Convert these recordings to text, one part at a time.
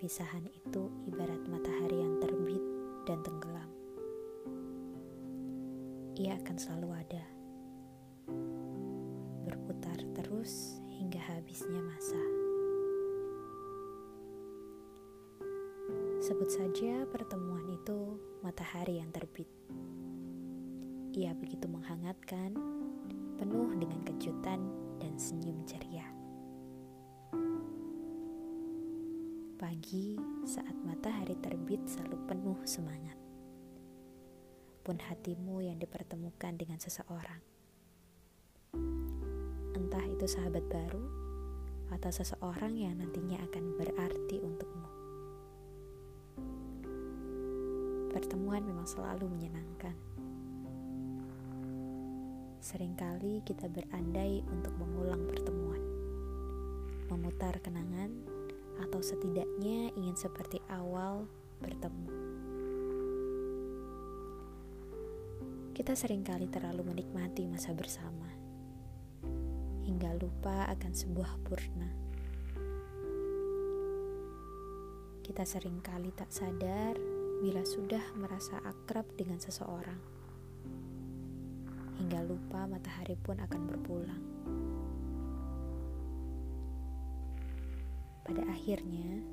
Perpisahan itu ibarat matahari yang terbit dan tenggelam. Ia akan selalu ada, berputar terus hingga habisnya masa. Sebut saja pertemuan itu matahari yang terbit. Ia begitu menghangatkan, penuh dengan kejutan dan senyum ceria. Pagi saat matahari terbit selalu penuh semangat. Pun hatimu yang dipertemukan dengan seseorang. Entah itu sahabat baru atau seseorang yang nantinya akan berarti untukmu. Pertemuan memang selalu menyenangkan. Seringkali kita berandai untuk mengulang pertemuan, memutar kenangan atau setidaknya ingin seperti awal bertemu. Kita sering kali terlalu menikmati masa bersama, hingga lupa akan sebuah purna. Kita sering kali tak sadar bila sudah merasa akrab dengan seseorang, hingga lupa matahari pun akan berpulang. Pada akhirnya,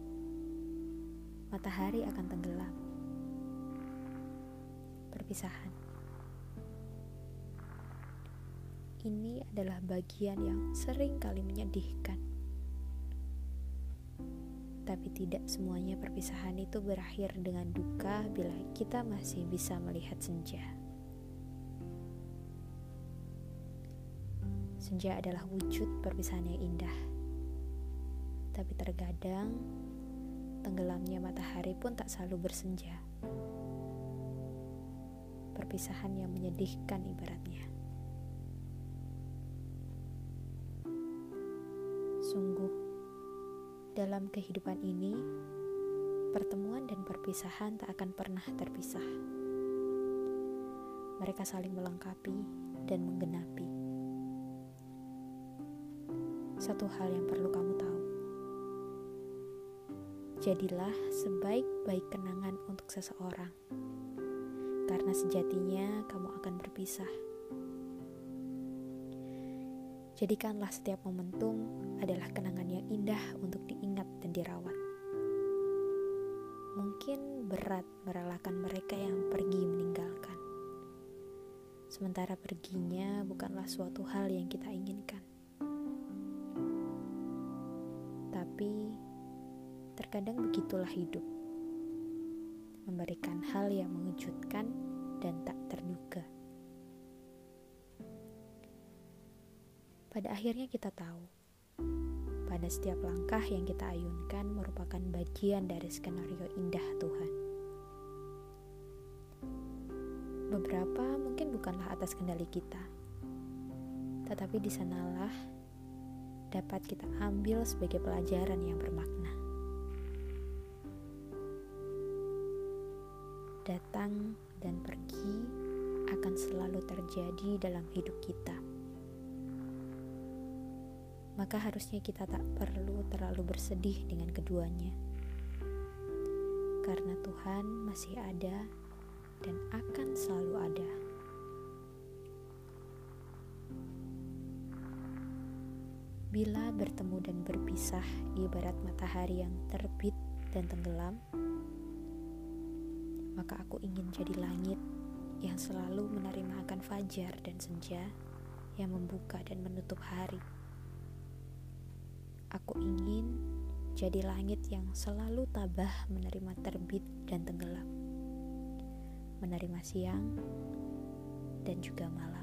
matahari akan tenggelam. Perpisahan. Ini adalah bagian yang sering kali menyedihkan. Tapi tidak semuanya perpisahan itu berakhir dengan duka bila kita masih bisa melihat senja. Senja adalah wujud perpisahan yang indah tapi terkadang tenggelamnya matahari pun tak selalu bersenja. Perpisahan yang menyedihkan ibaratnya. Sungguh, dalam kehidupan ini, pertemuan dan perpisahan tak akan pernah terpisah. Mereka saling melengkapi dan menggenapi. Satu hal yang perlu kamu tahu Jadilah sebaik-baik kenangan untuk seseorang, karena sejatinya kamu akan berpisah. Jadikanlah setiap momentum adalah kenangan yang indah untuk diingat dan dirawat. Mungkin berat merelakan mereka yang pergi meninggalkan, sementara perginya bukanlah suatu hal yang kita inginkan. Tapi Terkadang begitulah hidup. Memberikan hal yang mengejutkan dan tak terduga. Pada akhirnya kita tahu, pada setiap langkah yang kita ayunkan merupakan bagian dari skenario indah Tuhan. Beberapa mungkin bukanlah atas kendali kita, tetapi di sanalah dapat kita ambil sebagai pelajaran yang bermakna. Datang dan pergi akan selalu terjadi dalam hidup kita. Maka harusnya kita tak perlu terlalu bersedih dengan keduanya. Karena Tuhan masih ada dan akan selalu ada. Bila bertemu dan berpisah ibarat matahari yang terbit dan tenggelam, maka aku ingin jadi langit yang selalu menerima akan fajar dan senja yang membuka dan menutup hari. Aku ingin jadi langit yang selalu tabah menerima terbit dan tenggelam, menerima siang dan juga malam.